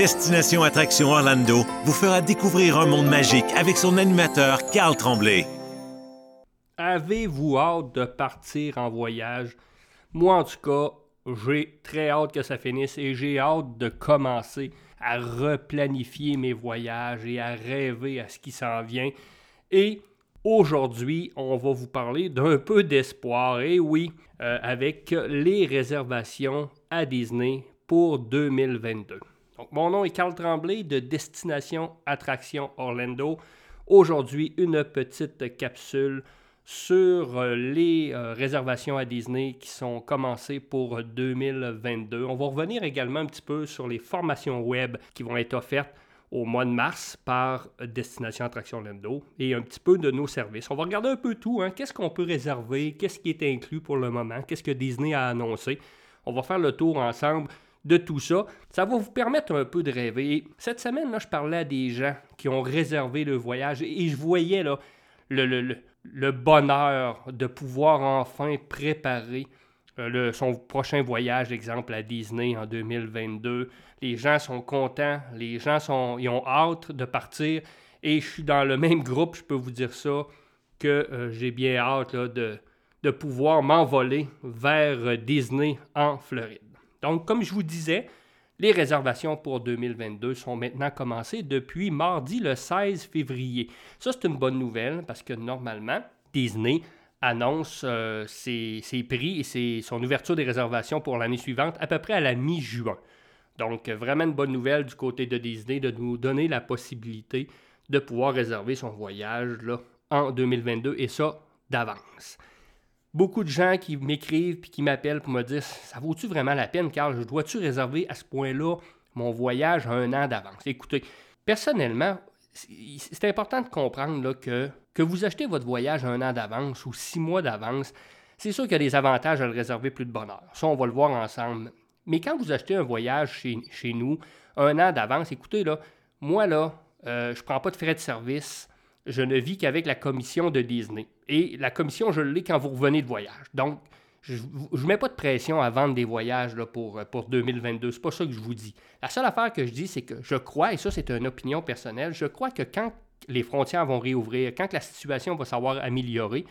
Destination Attraction Orlando vous fera découvrir un monde magique avec son animateur Carl Tremblay. Avez-vous hâte de partir en voyage? Moi, en tout cas, j'ai très hâte que ça finisse et j'ai hâte de commencer à replanifier mes voyages et à rêver à ce qui s'en vient. Et aujourd'hui, on va vous parler d'un peu d'espoir. Et oui, euh, avec les réservations à Disney pour 2022. Donc, mon nom est Carl Tremblay de Destination Attraction Orlando. Aujourd'hui, une petite capsule sur euh, les euh, réservations à Disney qui sont commencées pour 2022. On va revenir également un petit peu sur les formations web qui vont être offertes au mois de mars par Destination Attraction Orlando et un petit peu de nos services. On va regarder un peu tout. Hein. Qu'est-ce qu'on peut réserver? Qu'est-ce qui est inclus pour le moment? Qu'est-ce que Disney a annoncé? On va faire le tour ensemble de tout ça. Ça va vous permettre un peu de rêver. Cette semaine, là, je parlais à des gens qui ont réservé le voyage et je voyais le, bonheur de pouvoir enfin préparer euh, son prochain voyage, exemple à Disney en 2022. Les gens sont contents, les gens sont, ils ont hâte de partir et je suis dans le même groupe, je peux vous dire ça, que euh, j'ai bien hâte de, de pouvoir m'envoler vers Disney en Floride. Donc, comme je vous disais, les réservations pour 2022 sont maintenant commencées depuis mardi le 16 février. Ça, c'est une bonne nouvelle parce que normalement, Disney annonce euh, ses, prix et son ouverture des réservations pour l'année suivante à peu près à la mi-juin. Donc, vraiment une bonne nouvelle du côté de Disney de nous donner la possibilité de pouvoir réserver son voyage là, en 2022 et ça d'avance beaucoup de gens qui m'écrivent puis qui m'appellent pour me dire ça vaut-tu vraiment la peine, Carl? Je dois-tu réserver à ce point-là mon voyage un an d'avance? Écoutez, personnellement, c'est important de comprendre que, que vous achetez votre voyage un an d'avance ou six mois d'avance, c'est sûr qu'il y a des avantages à le réserver plus de bonheur. Ça, on va le voir ensemble. Mais quand vous achetez un voyage chez, chez nous un an d'avance, écoutez, là, moi, là, euh, je ne prends pas de frais de service je ne vis qu'avec la commission de Disney. Et la commission, je l'ai quand vous revenez de voyage. Donc, je ne mets pas de pression à vendre des voyages là, pour, pour 2022. C'est pas ça que je vous dis. La seule affaire que je dis, c'est que je crois, et ça c'est une opinion personnelle, je crois que quand les frontières vont réouvrir, quand la situation va savoir améliorer,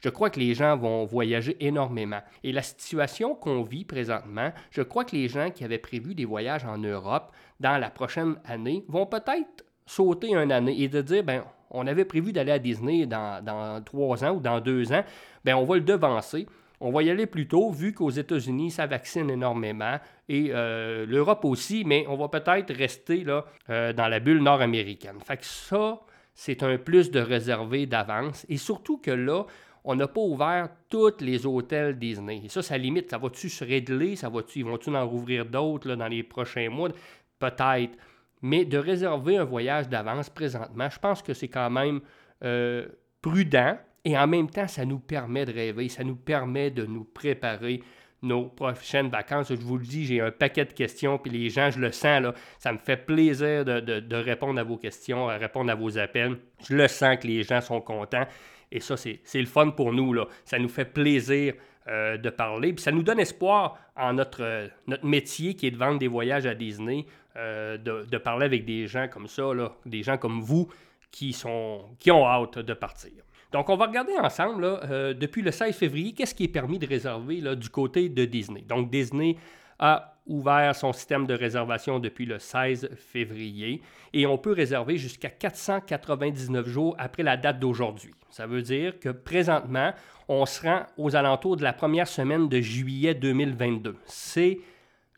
je crois que les gens vont voyager énormément. Et la situation qu'on vit présentement, je crois que les gens qui avaient prévu des voyages en Europe dans la prochaine année vont peut-être sauter une année et de dire, ben, on avait prévu d'aller à Disney dans, trois ans ou dans deux ans, bien, on va le devancer. On va y aller plus tôt, vu qu'aux États-Unis, ça vaccine énormément, et euh, l'Europe aussi, mais on va peut-être rester là, euh, dans la bulle nord-américaine. Fait ça, c'est un plus de réservé d'avance, et surtout que là, on n'a pas ouvert tous les hôtels Disney. Et ça, ça limite, ça va-tu se régler, ça va-tu, ils vont-tu en rouvrir d'autres dans les prochains mois? Peut-être. Mais de réserver un voyage d'avance présentement, je pense que c'est quand même euh, prudent et en même temps, ça nous permet de rêver, ça nous permet de nous préparer nos prochaines vacances. Je vous le dis, j'ai un paquet de questions, puis les gens, je le sens, ça me fait plaisir de, répondre à vos questions, à répondre à vos appels. Je le sens que les gens sont contents. Et ça, c'est le fun pour nous. Ça nous fait plaisir euh, de parler. Puis ça nous donne espoir en notre, notre métier qui est de vendre des voyages à Disney. Euh, de, parler avec des gens comme ça, des gens comme vous qui, sont, ont hâte de partir. Donc, on va regarder ensemble, euh, depuis le 16 février, qu'est-ce qui est permis de réserver là, du côté de Disney? Donc, Disney a ouvert son système de réservation depuis le 16 février et on peut réserver jusqu'à 499 jours après la date d'aujourd'hui. Ça veut dire que présentement, on se rend aux alentours de la première semaine de juillet 2022. C'est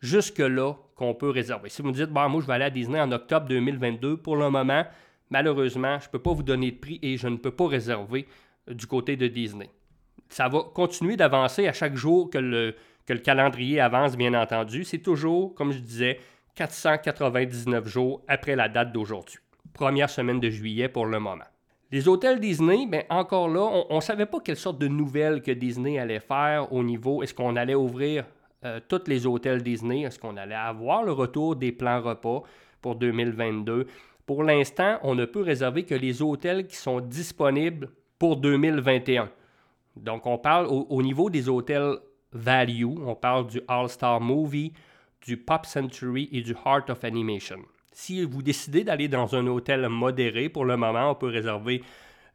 jusque-là qu'on peut réserver. Si vous me dites, bon, moi, je vais aller à Disney en octobre 2022, pour le moment, malheureusement, je ne peux pas vous donner de prix et je ne peux pas réserver du côté de Disney. Ça va continuer d'avancer à chaque jour que le, que le calendrier avance, bien entendu. C'est toujours, comme je disais, 499 jours après la date d'aujourd'hui. Première semaine de juillet pour le moment. Les hôtels Disney, bien, encore là, on ne savait pas quelle sorte de nouvelles que Disney allait faire au niveau, est-ce qu'on allait ouvrir euh, tous les hôtels Disney. Est-ce qu'on allait avoir le retour des plans repas pour 2022? Pour l'instant, on ne peut réserver que les hôtels qui sont disponibles pour 2021. Donc, on parle au, niveau des hôtels value, on parle du All-Star Movie, du Pop Century et du Heart of Animation. Si vous décidez d'aller dans un hôtel modéré, pour le moment, on peut réserver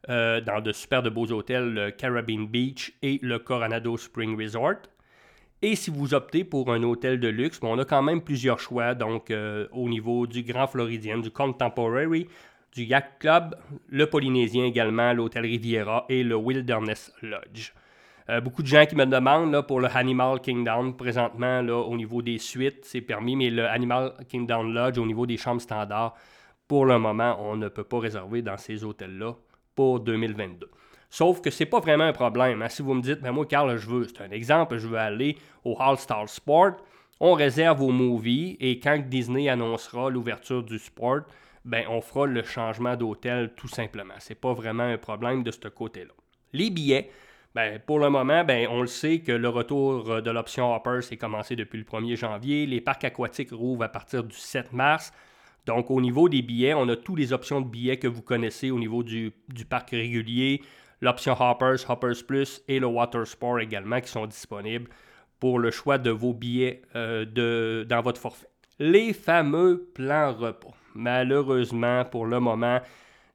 euh, dans de super beaux hôtels, le Caribbean Beach et le Coronado Spring Resort. Et si vous optez pour un hôtel de luxe, on a quand même plusieurs choix, donc euh, au niveau du Grand Floridien, du Contemporary, du Yacht Club, le Polynésien également, l'hôtel Riviera et le Wilderness Lodge. Euh, beaucoup de gens qui me demandent pour le Animal Kingdom, présentement, là, au niveau des suites, c'est permis, mais le Animal Kingdom Lodge, au niveau des chambres standards, pour le moment, on ne peut pas réserver dans ces hôtels-là pour 2022. Sauf que c'est pas vraiment un problème. Hein. Si vous me dites, mais moi, Carl, je veux, c'est un exemple, je veux aller au All Star Sport, on réserve au movie et quand Disney annoncera l'ouverture du sport, ben on fera le changement d'hôtel tout simplement. C'est pas vraiment un problème de ce côté-là. Les billets, ben, pour le moment, ben, on le sait que le retour de l'option Hopper s'est commencé depuis le 1er janvier. Les parcs aquatiques rouvrent à partir du 7 mars. Donc, au niveau des billets, on a toutes les options de billets que vous connaissez au niveau du, parc régulier, l'option Hoppers, Hoppers Plus et le Water Sport également qui sont disponibles pour le choix de vos billets euh, de, dans votre forfait. Les fameux plans repas. Malheureusement, pour le moment,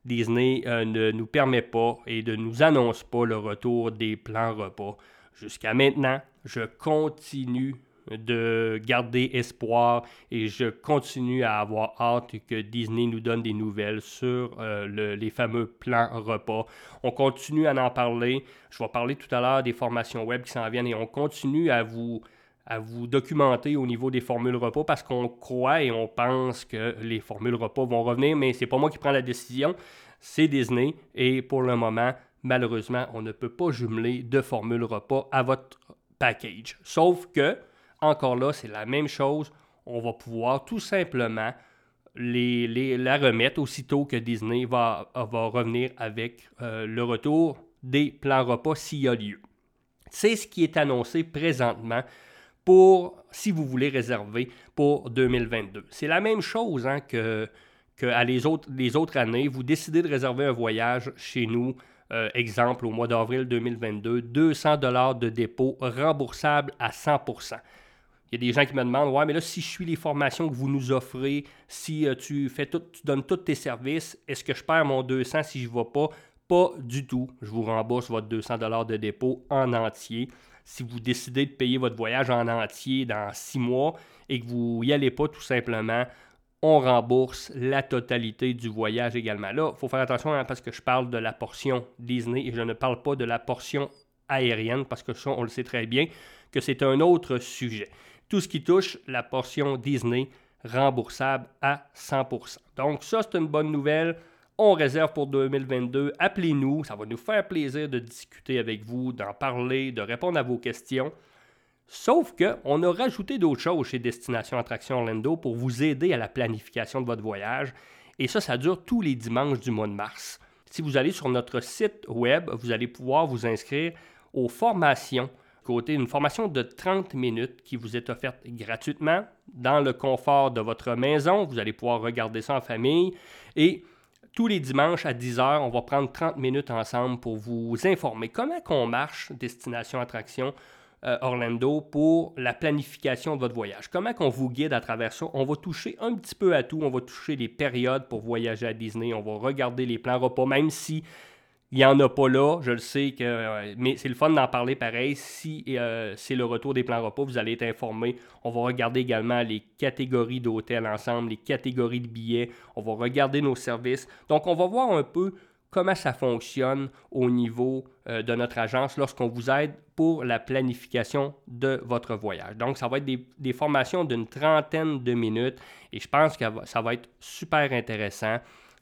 Disney euh, ne nous permet pas et ne nous annonce pas le retour des plans repas. Jusqu'à maintenant, je continue de garder espoir et je continue à avoir hâte que Disney nous donne des nouvelles sur euh, les fameux plans repas. On continue à en parler. Je vais parler tout à l'heure des formations web qui s'en viennent et on continue à vous à vous documenter au niveau des formules repas parce qu'on croit et on pense que les formules repas vont revenir, mais c'est pas moi qui prends la décision, c'est Disney et pour le moment, malheureusement, on ne peut pas jumeler de formules repas à votre package. Sauf que encore là, c'est la même chose. On va pouvoir tout simplement les, la remettre aussitôt que Disney va, va revenir avec euh, le retour des plans repas s'il y a lieu. C'est ce qui est annoncé présentement pour, si vous voulez réserver pour 2022. C'est la même chose hein, que, que les, autres, les autres années. Vous décidez de réserver un voyage chez nous, euh, exemple au mois d'avril 2022, 200 dollars de dépôt remboursable à 100% il y a des gens qui me demandent Ouais, mais là, si je suis les formations que vous nous offrez, si euh, tu fais tout, tu donnes tous tes services, est-ce que je perds mon 200 si je ne vais pas? Pas du tout. Je vous rembourse votre 200 de dépôt en entier. Si vous décidez de payer votre voyage en entier dans six mois et que vous n'y allez pas tout simplement, on rembourse la totalité du voyage également. Là, il faut faire attention hein, parce que je parle de la portion Disney et je ne parle pas de la portion aérienne parce que ça, on le sait très bien que c'est un autre sujet tout ce qui touche la portion Disney remboursable à 100%. Donc ça, c'est une bonne nouvelle. On réserve pour 2022. Appelez-nous, ça va nous faire plaisir de discuter avec vous, d'en parler, de répondre à vos questions. Sauf qu'on a rajouté d'autres choses chez Destination Attraction Orlando pour vous aider à la planification de votre voyage. Et ça, ça dure tous les dimanches du mois de mars. Si vous allez sur notre site web, vous allez pouvoir vous inscrire aux formations côté une formation de 30 minutes qui vous est offerte gratuitement dans le confort de votre maison. Vous allez pouvoir regarder ça en famille. Et tous les dimanches à 10h, on va prendre 30 minutes ensemble pour vous informer comment on marche Destination Attraction euh, Orlando pour la planification de votre voyage. Comment qu'on vous guide à travers ça? On va toucher un petit peu à tout. On va toucher les périodes pour voyager à Disney. On va regarder les plans repas, même si il n'y en a pas là, je le sais, que, euh, mais c'est le fun d'en parler pareil. Si euh, c'est le retour des plans repas, vous allez être informé. On va regarder également les catégories d'hôtels ensemble, les catégories de billets. On va regarder nos services. Donc, on va voir un peu comment ça fonctionne au niveau euh, de notre agence lorsqu'on vous aide pour la planification de votre voyage. Donc, ça va être des, des formations d'une trentaine de minutes et je pense que ça va être super intéressant.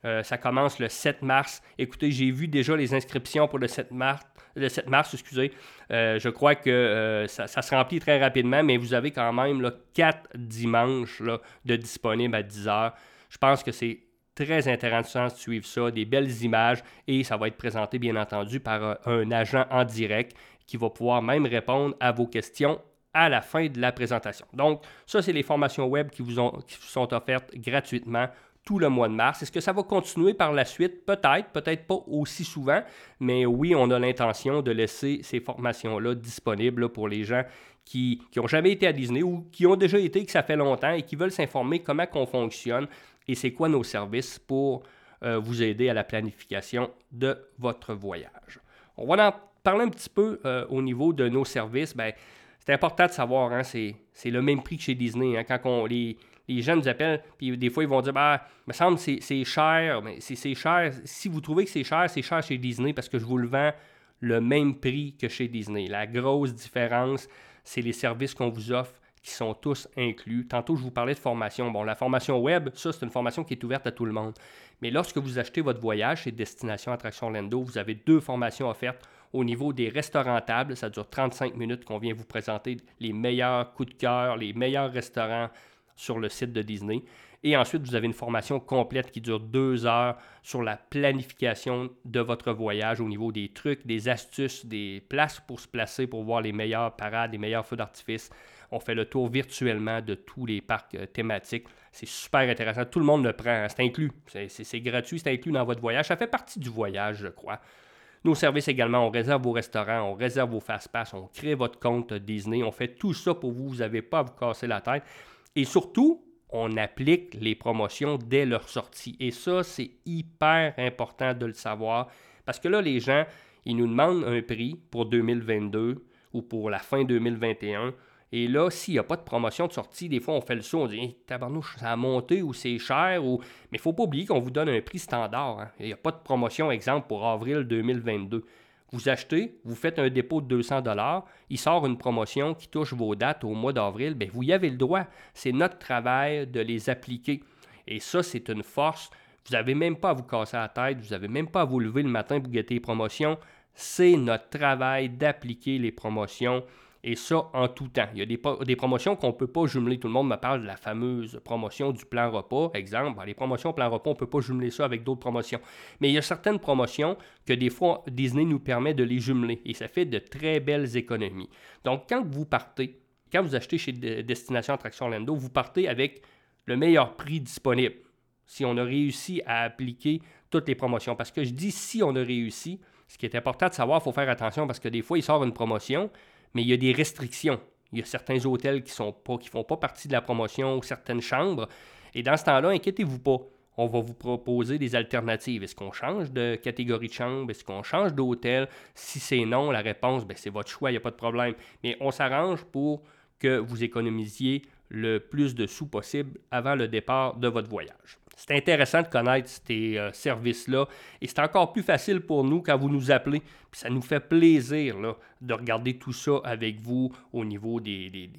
Euh, ça commence le 7 mars. Écoutez, j'ai vu déjà les inscriptions pour le 7 mars. Le 7 mars, excusez. Euh, je crois que euh, ça, se remplit très rapidement, mais vous avez quand même là, 4 dimanches de disponibles à 10 heures. Je pense que c'est très intéressant de suivre ça, des belles images, et ça va être présenté, bien entendu, par un agent en direct qui va pouvoir même répondre à vos questions à la fin de la présentation. Donc, ça, c'est les formations web qui vous sont offertes gratuitement tout le mois de mars. Est-ce que ça va continuer par la suite? Peut-être, peut-être pas aussi souvent, mais oui, on a l'intention de laisser ces formations-là disponibles pour les gens qui n'ont jamais été à Disney ou qui ont déjà été, que ça fait longtemps et qui veulent s'informer comment on fonctionne et c'est quoi nos services pour euh, vous aider à la planification de votre voyage. On va en parler un petit peu euh, au niveau de nos services. Ben, c'est important de savoir, hein, c'est, le même prix que chez Disney. Hein. quand les, les gens nous appellent, puis des fois ils vont dire bah, me semble c'est, c'est cher, mais c'est, cher. Si vous trouvez que c'est cher, c'est cher chez Disney parce que je vous le vends le même prix que chez Disney. La grosse différence, c'est les services qu'on vous offre qui sont tous inclus. Tantôt, je vous parlais de formation. Bon, la formation web, ça, c'est une formation qui est ouverte à tout le monde. Mais lorsque vous achetez votre voyage chez Destination Attraction Orlando, vous avez deux formations offertes au niveau des restaurants tables. Ça dure 35 minutes qu'on vient vous présenter les meilleurs coups de cœur, les meilleurs restaurants sur le site de Disney. Et ensuite, vous avez une formation complète qui dure deux heures sur la planification de votre voyage au niveau des trucs, des astuces, des places pour se placer pour voir les meilleures parades, les meilleurs feux d'artifice. On fait le tour virtuellement de tous les parcs euh, thématiques. C'est super intéressant. Tout le monde le prend. Hein. C'est inclus. C'est gratuit. C'est inclus dans votre voyage. Ça fait partie du voyage, je crois. Nos services également, on réserve vos restaurants, on réserve vos fast-pass, on crée votre compte Disney, on fait tout ça pour vous, vous n'avez pas à vous casser la tête. Et surtout, on applique les promotions dès leur sortie. Et ça, c'est hyper important de le savoir parce que là, les gens, ils nous demandent un prix pour 2022 ou pour la fin 2021. Et là, s'il n'y a pas de promotion de sortie, des fois, on fait le saut, on dit hey, tabarnouche, ça a monté ou c'est cher. Ou... Mais il ne faut pas oublier qu'on vous donne un prix standard. Hein. Il n'y a pas de promotion, exemple, pour avril 2022. Vous achetez, vous faites un dépôt de 200 dollars, il sort une promotion qui touche vos dates au mois d'avril, bien, vous y avez le droit. C'est notre travail de les appliquer. Et ça, c'est une force. Vous n'avez même pas à vous casser la tête, vous n'avez même pas à vous lever le matin pour guetter les promotions. C'est notre travail d'appliquer les promotions et ça, en tout temps. Il y a des, promotions qu'on ne peut pas jumeler. Tout le monde me parle de la fameuse promotion du plan repas. Exemple, les promotions plan repas, on ne peut pas jumeler ça avec d'autres promotions. Mais il y a certaines promotions que des fois, Disney nous permet de les jumeler. Et ça fait de très belles économies. Donc, quand vous partez, quand vous achetez chez Destination Attraction Orlando, vous partez avec le meilleur prix disponible. Si on a réussi à appliquer toutes les promotions. Parce que je dis si on a réussi, ce qui est important de savoir, il faut faire attention parce que des fois, il sort une promotion, mais il y a des restrictions. Il y a certains hôtels qui ne font pas partie de la promotion, ou certaines chambres. Et dans ce temps-là, inquiétez-vous pas. On va vous proposer des alternatives. Est-ce qu'on change de catégorie de chambre? Est-ce qu'on change d'hôtel? Si c'est non, la réponse, ben, c'est votre choix, il n'y a pas de problème. Mais on s'arrange pour que vous économisiez le plus de sous possible avant le départ de votre voyage. C'est intéressant de connaître ces euh, services-là et c'est encore plus facile pour nous quand vous nous appelez. Puis ça nous fait plaisir de regarder tout ça avec vous au niveau des,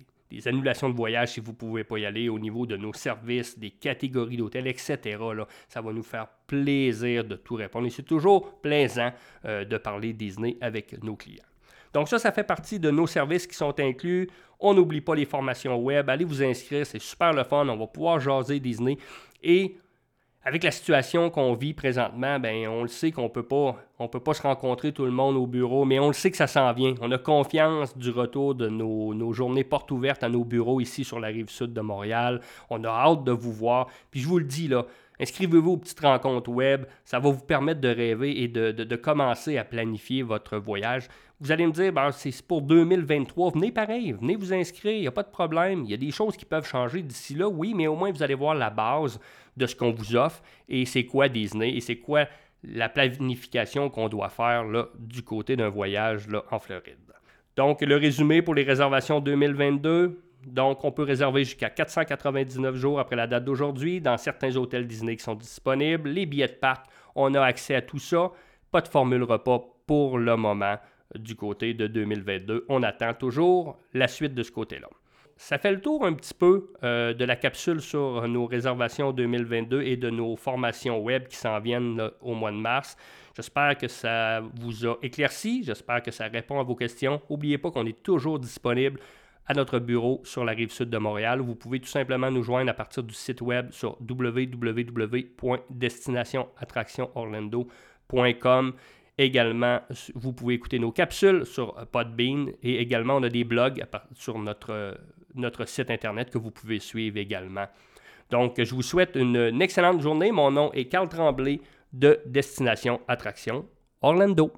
annulations de voyage si vous ne pouvez pas y aller, au niveau de nos services, des catégories d'hôtels, etc. Là, ça va nous faire plaisir de tout répondre et c'est toujours plaisant euh, de parler Disney avec nos clients. Donc ça, ça fait partie de nos services qui sont inclus. On n'oublie pas les formations web. Allez vous inscrire, c'est super le fun. On va pouvoir jaser Disney. Et avec la situation qu'on vit présentement, ben on le sait qu'on peut pas, on peut pas se rencontrer tout le monde au bureau, mais on le sait que ça s'en vient. On a confiance du retour de nos, nos, journées portes ouvertes à nos bureaux ici sur la rive sud de Montréal. On a hâte de vous voir. Puis je vous le dis là, inscrivez-vous aux petites rencontres web. Ça va vous permettre de rêver et de, commencer à planifier votre voyage. Vous allez me dire, ben, c'est pour 2023. Venez pareil, venez vous inscrire, il n'y a pas de problème. Il y a des choses qui peuvent changer d'ici là, oui, mais au moins vous allez voir la base de ce qu'on vous offre et c'est quoi Disney et c'est quoi la planification qu'on doit faire là, du côté d'un voyage en Floride. Donc, le résumé pour les réservations 2022. Donc, on peut réserver jusqu'à 499 jours après la date d'aujourd'hui dans certains hôtels Disney qui sont disponibles. Les billets de parc, on a accès à tout ça. Pas de formule repas pour le moment du côté de 2022. On attend toujours la suite de ce côté-là. Ça fait le tour un petit peu euh, de la capsule sur nos réservations 2022 et de nos formations web qui s'en viennent au mois de mars. J'espère que ça vous a éclairci, j'espère que ça répond à vos questions. N'oubliez pas qu'on est toujours disponible à notre bureau sur la rive sud de Montréal. Vous pouvez tout simplement nous joindre à partir du site web sur www.destinationattractionorlando.com. Également, vous pouvez écouter nos capsules sur Podbean et également, on a des blogs sur notre, notre site Internet que vous pouvez suivre également. Donc, je vous souhaite une, excellente journée. Mon nom est Carl Tremblay de Destination Attraction Orlando.